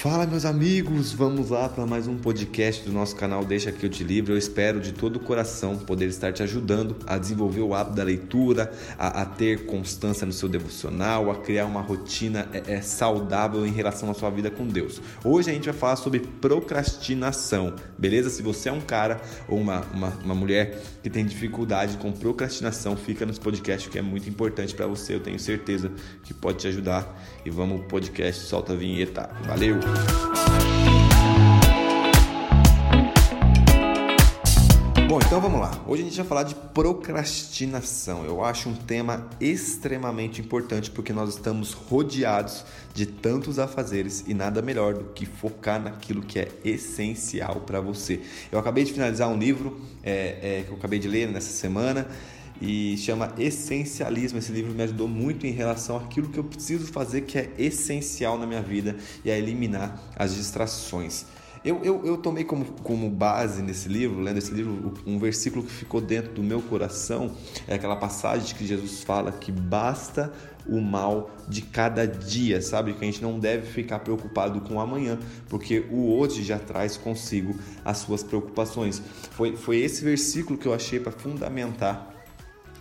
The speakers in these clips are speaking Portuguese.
Fala meus amigos, vamos lá para mais um podcast do nosso canal Deixa que eu te livre. Eu espero de todo o coração poder estar te ajudando a desenvolver o hábito da leitura, a, a ter constância no seu devocional, a criar uma rotina é, é, saudável em relação à sua vida com Deus. Hoje a gente vai falar sobre procrastinação, beleza? Se você é um cara ou uma, uma, uma mulher que tem dificuldade com procrastinação, fica nesse podcast que é muito importante para você. Eu tenho certeza que pode te ajudar. E vamos podcast, solta a vinheta. Valeu! Bom, então vamos lá. Hoje a gente vai falar de procrastinação. Eu acho um tema extremamente importante porque nós estamos rodeados de tantos afazeres e nada melhor do que focar naquilo que é essencial para você. Eu acabei de finalizar um livro é, é, que eu acabei de ler nessa semana e chama Essencialismo. Esse livro me ajudou muito em relação àquilo que eu preciso fazer que é essencial na minha vida e a eliminar as distrações. Eu, eu, eu tomei como, como base nesse livro, lendo esse livro, um versículo que ficou dentro do meu coração, é aquela passagem que Jesus fala que basta o mal de cada dia, sabe? Que a gente não deve ficar preocupado com o amanhã, porque o hoje já traz consigo as suas preocupações. Foi, foi esse versículo que eu achei para fundamentar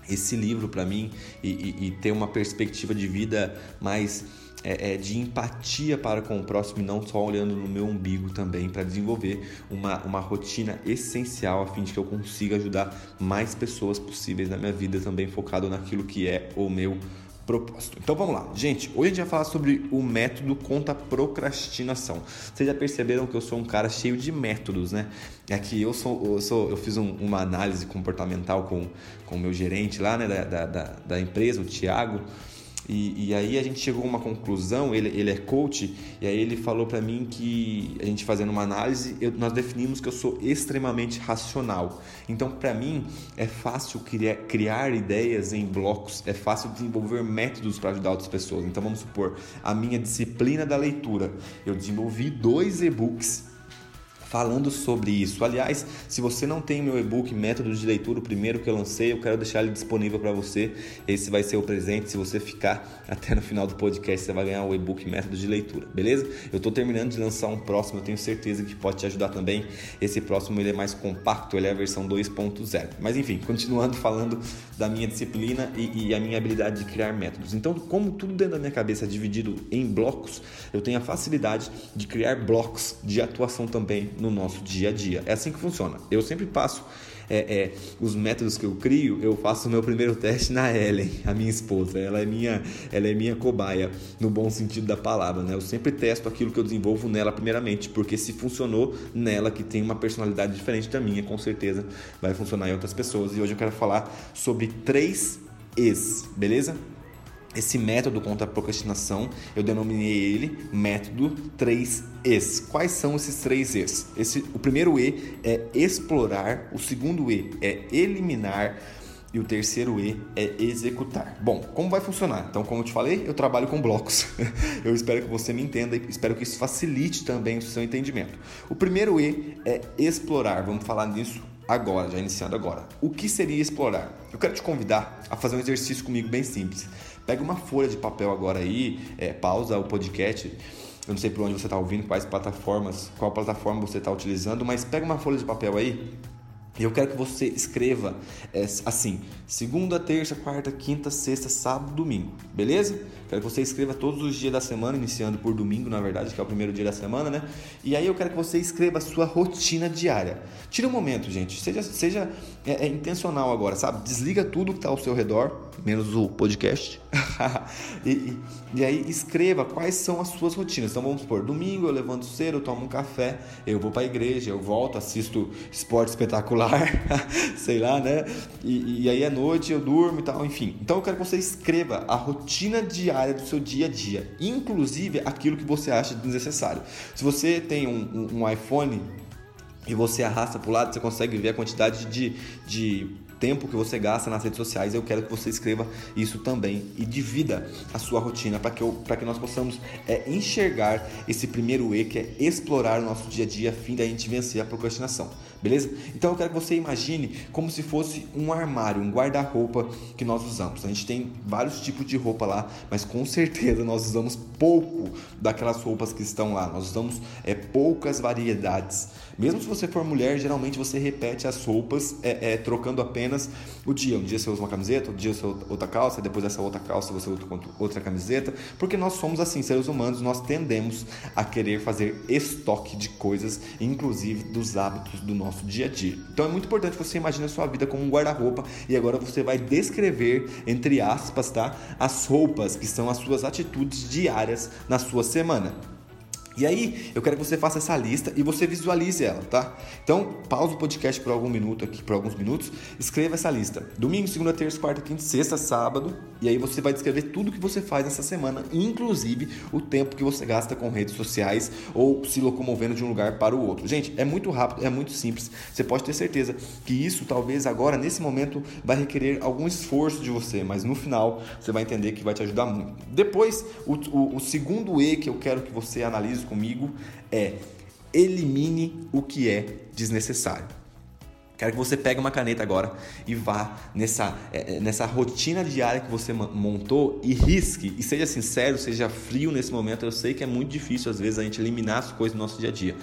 esse livro para mim e, e, e, ter uma perspectiva de vida mais é, é, de empatia para com o próximo e não só olhando no meu umbigo também para desenvolver uma, uma rotina essencial a fim de que eu consiga ajudar mais pessoas possíveis na minha vida também focado naquilo que é o meu propósito. Então vamos lá, gente. Hoje a gente vai falar sobre o método contra procrastinação. Vocês já perceberam que eu sou um cara cheio de métodos, né? É que eu sou, eu, sou, eu fiz um, uma análise comportamental com o meu gerente lá, né, da, da, da empresa, o Thiago. E, e, aí a gente chegou a uma conclusão, ele, ele é coach, e aí ele falou para mim que a gente fazendo uma análise, eu, nós definimos que eu sou extremamente racional. Então, para mim, é fácil criar, criar ideias em blocos, é fácil desenvolver métodos para ajudar outras pessoas. Então, vamos supor, a minha disciplina da leitura, eu desenvolvi dois e-books falando sobre isso. Aliás, se você não tem meu e-book Método de Leitura, o primeiro que eu lancei, eu quero deixar ele disponível para você. Esse vai ser o presente. Se você ficar até no final do podcast, você vai ganhar o e-book Método de Leitura, beleza? Eu estou terminando de lançar um próximo, eu tenho certeza que pode te ajudar também. Esse próximo ele é mais compacto, ele é a versão 2.0. Mas enfim, continuando falando da minha disciplina e, e a minha habilidade de criar métodos. Então, como tudo dentro da minha cabeça é dividido em blocos, eu tenho a facilidade de criar blocos de atuação também no nosso dia a dia. É assim que funciona. Eu sempre passo é, é, os métodos que eu crio, eu faço o meu primeiro teste na Ellen, a minha esposa. Ela é minha, ela é minha cobaia, no bom sentido da palavra. Né? Eu sempre testo aquilo que eu desenvolvo nela primeiramente, porque se funcionou nela, que tem uma personalidade diferente da minha, com certeza vai funcionar em outras pessoas. E hoje eu quero falar sobre três E's, beleza? Esse método contra a procrastinação, eu denominei ele método 3Es. Quais são esses três Es? Esse, o primeiro E é explorar, o segundo E é eliminar e o terceiro E é executar. Bom, como vai funcionar? Então, como eu te falei, eu trabalho com blocos. eu espero que você me entenda e espero que isso facilite também o seu entendimento. O primeiro E é explorar. Vamos falar nisso agora, já iniciando agora. O que seria explorar? Eu quero te convidar a fazer um exercício comigo bem simples. Pega uma folha de papel agora aí, é, pausa o podcast. Eu não sei por onde você está ouvindo, quais plataformas, qual plataforma você está utilizando, mas pega uma folha de papel aí e eu quero que você escreva é, assim: segunda, terça, quarta, quinta, sexta, sábado, domingo, beleza? Quero que você escreva todos os dias da semana, iniciando por domingo, na verdade, que é o primeiro dia da semana, né? E aí eu quero que você escreva a sua rotina diária. Tira um momento, gente. Seja, seja é, é intencional agora, sabe? Desliga tudo que está ao seu redor, menos o podcast. e, e, e, aí escreva quais são as suas rotinas. Então vamos supor, domingo eu levanto cedo, eu tomo um café, eu vou para a igreja, eu volto, assisto esporte espetacular, sei lá, né? E, e aí à noite eu durmo e tal, enfim. Então eu quero que você escreva a rotina diária do seu dia a dia, inclusive aquilo que você acha desnecessário. Se você tem um, um, um iPhone e você arrasta para o lado, você consegue ver a quantidade de, de tempo que você gasta nas redes sociais. Eu quero que você escreva isso também e divida a sua rotina para que, que nós possamos é, enxergar esse primeiro E, que é explorar o nosso dia a dia a fim da gente vencer a procrastinação. Beleza? Então eu quero que você imagine como se fosse um armário, um guarda-roupa que nós usamos. A gente tem vários tipos de roupa lá, mas com certeza nós usamos pouco daquelas roupas que estão lá. Nós usamos é, poucas variedades. Mesmo se você for mulher, geralmente você repete as roupas é, é, trocando apenas o dia. Um dia você usa uma camiseta, outro dia você usa outra calça, depois dessa outra calça você usa outra camiseta, porque nós somos assim, seres humanos, nós tendemos a querer fazer estoque de coisas, inclusive dos hábitos do nosso dia a dia. Então é muito importante você imaginar a sua vida como um guarda-roupa e agora você vai descrever, entre aspas, tá, as roupas que são as suas atitudes diárias na sua semana. E aí, eu quero que você faça essa lista e você visualize ela, tá? Então, pausa o podcast por algum minuto aqui, por alguns minutos, escreva essa lista. Domingo, segunda, terça, quarta, quinta, sexta, sábado, e aí você vai descrever tudo que você faz nessa semana, inclusive o tempo que você gasta com redes sociais ou se locomovendo de um lugar para o outro. Gente, é muito rápido, é muito simples. Você pode ter certeza que isso talvez agora nesse momento vai requerer algum esforço de você, mas no final você vai entender que vai te ajudar muito. Depois, o, o, o segundo E que eu quero que você analise comigo é elimine o que é desnecessário. Quero que você pegue uma caneta agora e vá nessa, é, é, nessa rotina diária que você montou e risque. E seja sincero, seja frio nesse momento. Eu sei que é muito difícil às vezes a gente eliminar as coisas do nosso dia a dia.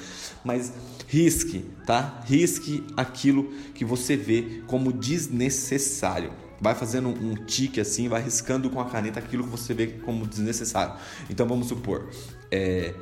Mas risque, tá? Risque aquilo que você vê como desnecessário vai fazendo um tique assim, vai riscando com a caneta aquilo que você vê como desnecessário. Então vamos supor, é,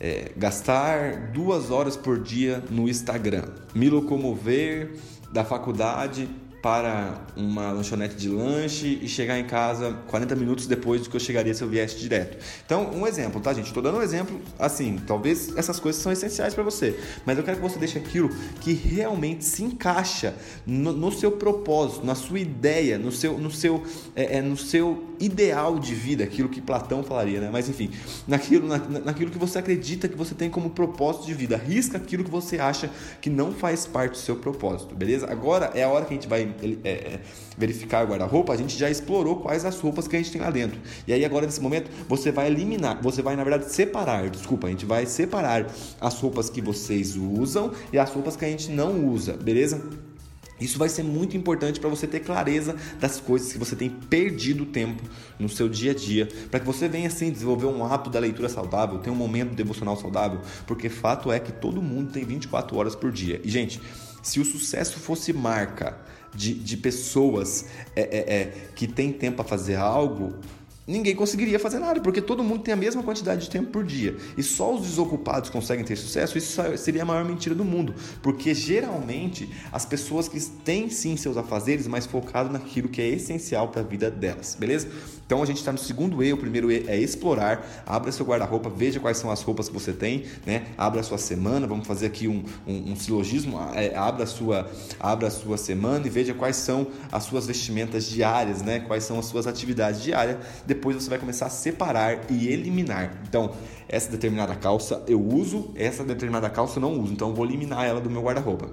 é, gastar duas horas por dia no Instagram, me locomover da faculdade para uma lanchonete de lanche e chegar em casa 40 minutos depois do que eu chegaria se eu viesse direto. Então, um exemplo, tá, gente? Estou dando um exemplo assim. Talvez essas coisas são essenciais para você, mas eu quero que você deixe aquilo que realmente se encaixa no, no seu propósito, na sua ideia, no seu, no seu, é, é, no seu ideal de vida, aquilo que Platão falaria, né? Mas enfim, naquilo, na, naquilo que você acredita que você tem como propósito de vida. Risca aquilo que você acha que não faz parte do seu propósito, beleza? Agora é a hora que a gente vai é, verificar o guarda-roupa, a gente já explorou quais as roupas que a gente tem lá dentro. E aí agora nesse momento você vai eliminar, você vai na verdade separar, desculpa, a gente vai separar as roupas que vocês usam e as roupas que a gente não usa, beleza? Isso vai ser muito importante para você ter clareza das coisas que você tem perdido tempo no seu dia a dia, para que você venha assim desenvolver um hábito da leitura saudável, ter um momento devocional saudável, porque fato é que todo mundo tem 24 horas por dia. E gente, se o sucesso fosse marca de, de pessoas é, é, é, que têm tempo para fazer algo, ninguém conseguiria fazer nada, porque todo mundo tem a mesma quantidade de tempo por dia. E só os desocupados conseguem ter sucesso, isso seria a maior mentira do mundo. Porque geralmente as pessoas que têm sim seus afazeres, mas focado naquilo que é essencial para a vida delas, beleza? Então a gente está no segundo E, o primeiro E é explorar, abra seu guarda-roupa, veja quais são as roupas que você tem, né? Abra sua semana, vamos fazer aqui um, um, um silogismo, é, abra, sua, abra sua semana e veja quais são as suas vestimentas diárias, né? Quais são as suas atividades diárias. Depois você vai começar a separar e eliminar. Então, essa determinada calça eu uso, essa determinada calça eu não uso, então eu vou eliminar ela do meu guarda-roupa.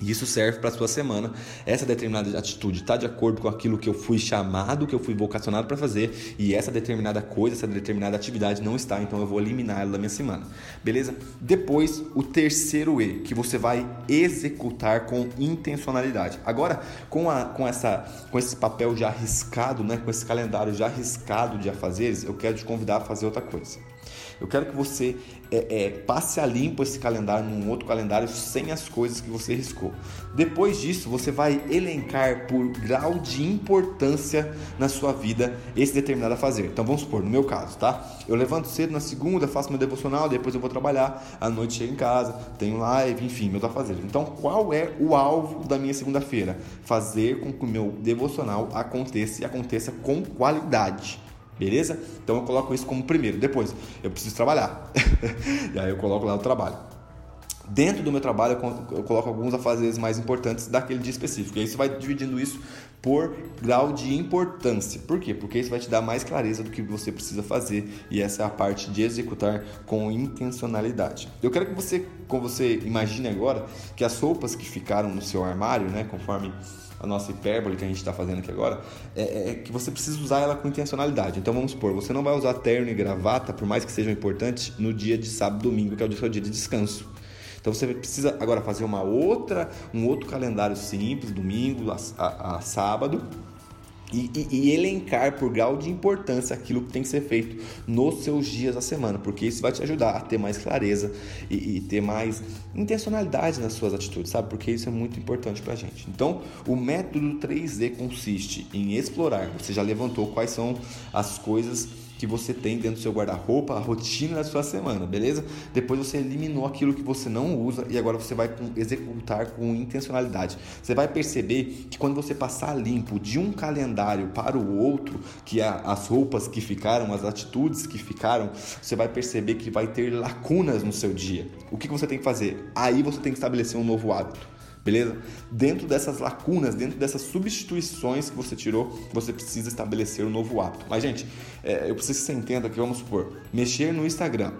E isso serve para a sua semana. Essa determinada atitude está de acordo com aquilo que eu fui chamado, que eu fui vocacionado para fazer, e essa determinada coisa, essa determinada atividade não está, então eu vou eliminar ela da minha semana. Beleza? Depois, o terceiro E, que você vai executar com intencionalidade. Agora, com, a, com, essa, com esse papel já arriscado, né, com esse calendário já arriscado de afazeres, eu quero te convidar a fazer outra coisa. Eu quero que você é, é, passe a limpo esse calendário num outro calendário sem as coisas que você riscou. Depois disso, você vai elencar por grau de importância na sua vida esse determinado a fazer. Então vamos supor, no meu caso, tá? Eu levanto cedo na segunda, faço meu devocional, depois eu vou trabalhar, à noite chego em casa, tenho live, enfim, meu fazer. Então, qual é o alvo da minha segunda-feira? Fazer com que o meu devocional aconteça e aconteça com qualidade. Beleza? Então eu coloco isso como primeiro. Depois, eu preciso trabalhar. e aí eu coloco lá o trabalho. Dentro do meu trabalho, eu coloco alguns afazeres mais importantes daquele dia específico. E aí você vai dividindo isso por grau de importância. Por quê? Porque isso vai te dar mais clareza do que você precisa fazer. E essa é a parte de executar com intencionalidade. Eu quero que você, com você imagine agora que as roupas que ficaram no seu armário, né, conforme a nossa hipérbole que a gente está fazendo aqui agora, é, é, que você precisa usar ela com intencionalidade. Então vamos supor, você não vai usar terno e gravata, por mais que sejam importantes, no dia de sábado e domingo, que é o seu dia de descanso. Então você precisa agora fazer uma outra, um outro calendário simples, domingo a, a, a sábado e, e, e, elencar por grau de importância aquilo que tem que ser feito nos seus dias da semana, porque isso vai te ajudar a ter mais clareza e, e ter mais intencionalidade nas suas atitudes, sabe? Porque isso é muito importante para a gente. Então, o método 3D consiste em explorar. Você já levantou quais são as coisas que você tem dentro do seu guarda-roupa, a rotina da sua semana, beleza? Depois você eliminou aquilo que você não usa e agora você vai executar com intencionalidade. Você vai perceber que quando você passar limpo de um calendário para o outro, que é as roupas que ficaram, as atitudes que ficaram, você vai perceber que vai ter lacunas no seu dia. O que você tem que fazer? Aí você tem que estabelecer um novo hábito beleza? Dentro dessas lacunas, dentro dessas substituições que você tirou, você precisa estabelecer um novo hábito. Mas, gente, é, eu preciso que você entenda que, vamos supor, mexer no Instagram.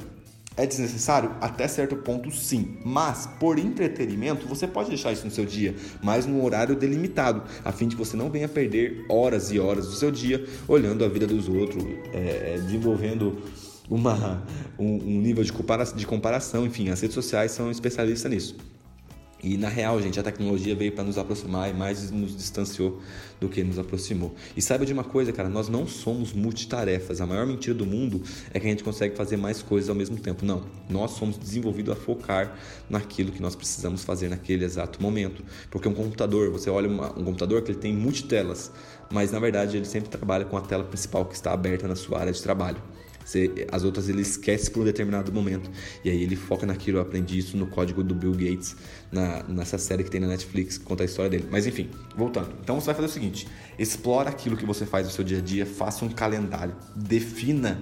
É desnecessário? Até certo ponto, sim. Mas, por entretenimento, você pode deixar isso no seu dia, mas num horário delimitado, a fim de que você não venha perder horas e horas do seu dia olhando a vida dos outros, é, desenvolvendo uma, um, um nível de de comparação. Enfim, as redes sociais são especialistas nisso. E na real, gente, a tecnologia veio para nos aproximar e mais nos distanciou do que nos aproximou. E saiba de uma coisa, cara, nós não somos multitarefas. A maior mentira do mundo é que a gente consegue fazer mais coisas ao mesmo tempo. Não, nós somos desenvolvidos a focar naquilo que nós precisamos fazer naquele exato momento. Porque um computador, você olha uma, um computador que ele tem multitelas, mas na verdade ele sempre trabalha com a tela principal que está aberta na sua área de trabalho. Você, as outras ele esquece por um determinado momento. E aí ele foca naquilo. Eu aprendi isso no código do Bill Gates, na, nessa série que tem na Netflix, que conta a história dele. Mas enfim, voltando. Então você vai fazer o seguinte: explora aquilo que você faz no seu dia a dia, faça um calendário, defina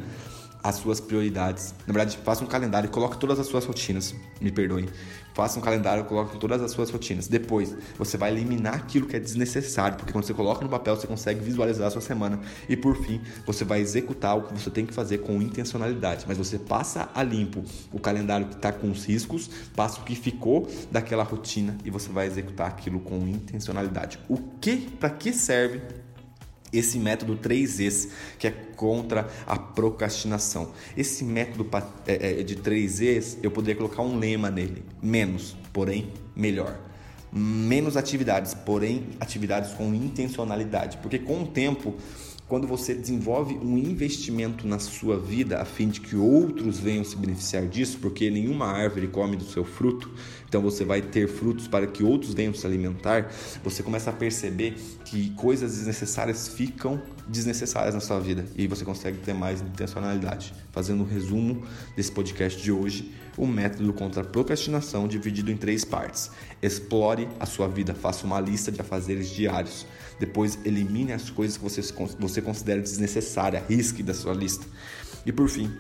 as suas prioridades. Na verdade, faça um calendário e coloque todas as suas rotinas. Me perdoem. Faça um calendário, coloque todas as suas rotinas. Depois, você vai eliminar aquilo que é desnecessário, porque quando você coloca no papel, você consegue visualizar a sua semana. E por fim, você vai executar o que você tem que fazer com intencionalidade. Mas você passa a limpo o calendário que está com os riscos, passa o que ficou daquela rotina e você vai executar aquilo com intencionalidade. O que, para que serve esse método 3Es, que é contra a procrastinação. Esse método é, é, de 3Es, eu poderia colocar um lema nele: menos, porém melhor. Menos atividades, porém atividades com intencionalidade. Porque com o tempo quando você desenvolve um investimento na sua vida a fim de que outros venham se beneficiar disso, porque nenhuma árvore come do seu fruto, então você vai ter frutos para que outros venham se alimentar, você começa a perceber que coisas desnecessárias ficam desnecessárias na sua vida e você consegue ter mais intencionalidade. Fazendo um resumo desse podcast de hoje, o método contra a procrastinação dividido em três partes. Explore a sua vida, faça uma lista de afazeres diários. Depois elimine as coisas que você, você considera desnecessárias, risque da sua lista. E por fim,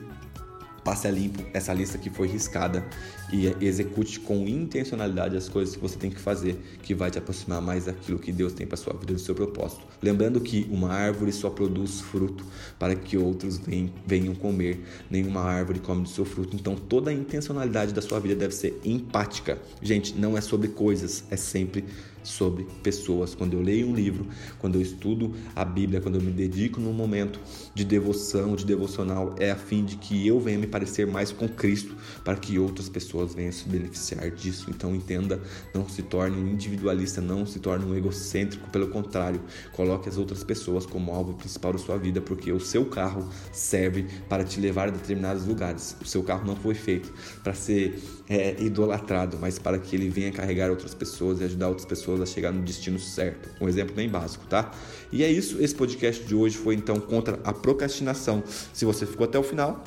passe a limpo essa lista que foi riscada e execute com intencionalidade as coisas que você tem que fazer, que vai te aproximar mais daquilo que Deus tem para sua vida, do seu propósito. Lembrando que uma árvore só produz fruto para que outros venham comer, nenhuma árvore come do seu fruto. Então toda a intencionalidade da sua vida deve ser empática. Gente, não é sobre coisas, é sempre sobre pessoas. Quando eu leio um livro, quando eu estudo a Bíblia, quando eu me dedico num momento de devoção, de devocional, é a fim de que eu venha me parecer mais com Cristo, para que outras pessoas venham se beneficiar disso. Então entenda, não se torne um individualista, não se torne um egocêntrico, pelo contrário, coloque as outras pessoas como alvo principal da sua vida, porque o seu carro serve para te levar a determinados lugares. O seu carro não foi feito para ser é, idolatrado, mas para que ele venha carregar outras pessoas e ajudar outras pessoas a chegar no destino certo. Um exemplo bem básico, tá? E é isso. Esse podcast de hoje foi então contra a procrastinação. Se você ficou até o final,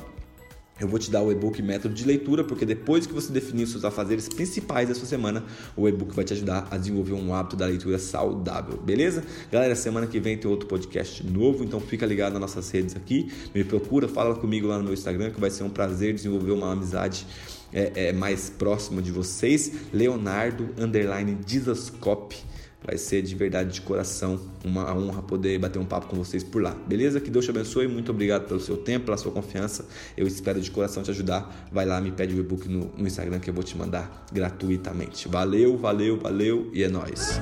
eu vou te dar o e-book método de leitura, porque depois que você definir os seus afazeres principais da sua semana, o e-book vai te ajudar a desenvolver um hábito da leitura saudável, beleza? Galera, semana que vem tem outro podcast novo, então fica ligado nas nossas redes aqui, me procura, fala comigo lá no meu Instagram, que vai ser um prazer desenvolver uma amizade é, é, mais próxima de vocês. Leonardo Underline Dizascope. Vai ser de verdade, de coração, uma honra poder bater um papo com vocês por lá. Beleza? Que Deus te abençoe. Muito obrigado pelo seu tempo, pela sua confiança. Eu espero de coração te ajudar. Vai lá, me pede o e-book no, no Instagram que eu vou te mandar gratuitamente. Valeu, valeu, valeu e é nóis.